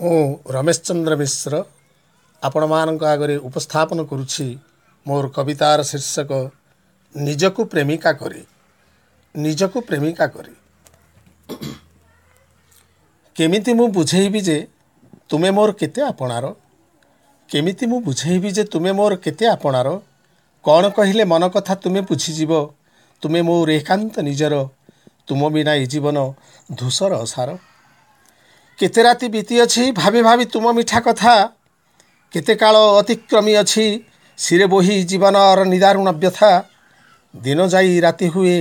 ମୁଁ ରମେଶ ଚନ୍ଦ୍ର ମିଶ୍ର ଆପଣମାନଙ୍କ ଆଗରେ ଉପସ୍ଥାପନ କରୁଛି ମୋର କବିତାର ଶୀର୍ଷକ ନିଜକୁ ପ୍ରେମିକା କରି ନିଜକୁ ପ୍ରେମିକା କରି। କେମିତି ମୁଁ ବୁଝେଇବି ଯେ ତୁମେ ମୋର କେତେ ଆପଣାର? କେମିତି ମୁଁ ବୁଝେଇବି ଯେ ତୁମେ ମୋର କେତେ ଆପଣାର? କ'ଣ କହିଲେ ମନ କଥା ତୁମେ ବୁଝିଯିବ? ତୁମେ ମୋର ଏକାନ୍ତ ନିଜର ତୁମ ବିନା ଏ ଜୀବନ ଧୂସର ଅସାର। କେତେ ରାତି ବିତିଅଛି ଭାବି ଭାବି ତୁମ ମିଠା କଥା କେତେ କାଳ ଅତିକ୍ରମୀ ଅଛି ଶିରେ ବୋହି ଜୀବନର ନିଦାରୁଣ ବ୍ୟଥା ଦିନ ଯାଇ ରାତି ହୁଏ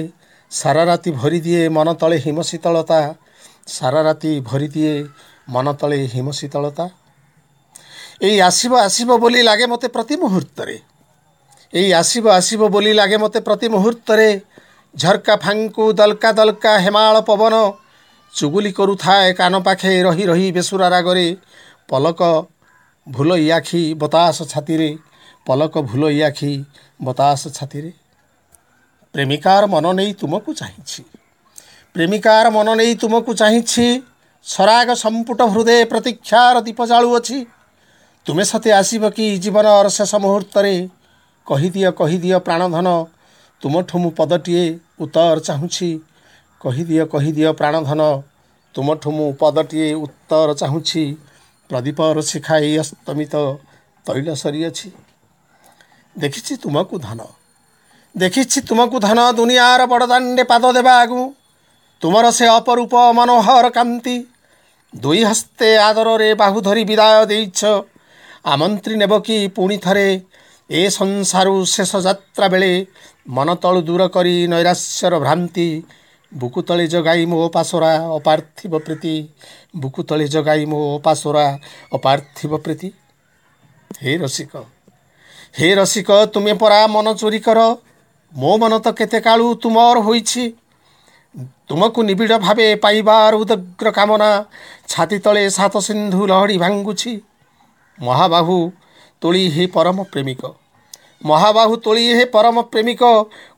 ସାରା ରାତି ଭରିଦିଏ ମନ ତଳେ ହିମ ଶୀତଳତା ସାରା ରାତି ଭରିଦିଏ ମନ ତଳେ ହିମ ଶୀତଳତା ଏଇ ଆସିବ ଆସିବ ବୋଲି ଲାଗେ ମୋତେ ପ୍ରତି ମୁହୂର୍ତ୍ତରେ ଏଇ ଆସିବ ଆସିବ ବୋଲି ଲାଗେ ମୋତେ ପ୍ରତି ମୁହୂର୍ତ୍ତରେ ଝରକା ଫାଙ୍କୁ ଦଲକା ଦଲକା ହେମାଳ ପବନ ଚୁଗୁଲି କରୁଥାଏ କାନ ପାଖେ ରହି ରହି ବେସୁରା ରାଗରେ ପଲକ ଭୁଲ ଆଖି ବତାସ ଛାତିରେ ପଲକ ଭୁଲ ଆଖି ବତାସ ଛାତିରେ। ପ୍ରେମିକାର ମନ ନେଇ ତୁମକୁ ଚାହିଁଛି। ପ୍ରେମିକାର ମନ ନେଇ ତୁମକୁ ଚାହିଁଛି। ସରାଗ ସମ୍ପୁଟ ହୃଦୟ ପ୍ରତୀକ୍ଷାର ଦୀପ ଜାଳୁଅଛି। ତୁମେ ସତେ ଆସିବ କି ଜୀବନର ଶେଷ ମୁହୂର୍ତ୍ତରେ? କହିଦିଅ କହିଦିଅ ପ୍ରାଣଧନ। ତୁମଠୁ ମୁଁ ପଦଟିଏ ଉତ୍ତର ଚାହୁଁଛି। କହିଦିଅ କହିଦିଅ ପ୍ରାଣଧନ। ତୁମଠୁ ମୁଁ ପଦଟିଏ ଉତ୍ତର ଚାହୁଁଛି। ପ୍ରଦୀପର ଶିଖାଇ ଅସ୍ତମିତ ତୈଳ ସରିଅଛି ଦେଖିଛି ତୁମକୁ ଧନ। ଦେଖିଛି ତୁମକୁ ଧନ ଦୁନିଆର ବଡ଼ଦାଣ୍ଡେ ପାଦ ଦେବା ଆଗୁ ତୁମର ସେ ଅପରୂପ ମନୋହର କାନ୍ତି। ଦୁଇ ହସ୍ତେ ଆଦରରେ ବାହୁ ଧରି ବିଦାୟ ଦେଇଛ। ଆମନ୍ତ୍ରୀ ନେବ କି ପୁଣି ଥରେ? ଏ ସଂସାରୁ ଶେଷ ଯାତ୍ରା ବେଳେ ମନ ତଳୁ ଦୂର କରି ନୈରାଶ୍ୟର ଭ୍ରାନ୍ତି ବୁକୁ ତଳେ ଜଗାଇ ମୋ ପାଶୋରା ଅପାର୍ଥିବ ପ୍ରୀତି। ବୁକୁ ତଳେ ଜଗାଇ ମୋ ପାଶୋରା ଅପାର୍ଥିବ ପ୍ରୀତି। ହେ ରସିକ ହେ ରସିକ ତୁମେ ପରା ମନ ଚୋରି କର। ମୋ ମନ ତ କେତେ କାଳୁ ତୁମର ହୋଇଛି। ତୁମକୁ ନିବିଡ଼ ଭାବେ ପାଇବାର ଉଦଗ୍ର କାମନା। ଛାତି ତଳେ ସାତ ସିନ୍ଧୁ ଲହଡ଼ି ଭାଙ୍ଗୁଛି। ମହାବାହୁ ତୋଳି ହେ ପରମ ପ୍ରେମିକ। ମହାବାହୁ ତୋଳି ହେ ପରମ ପ୍ରେମିକ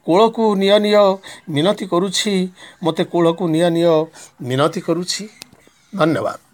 କୂଳକୁ ନିଅ ନିଅ ମିନତି କରୁଛି ମୋତେ କୂଳକୁ ନିଅ ନିଅ ମିନତି କରୁଛି। ଧନ୍ୟବାଦ।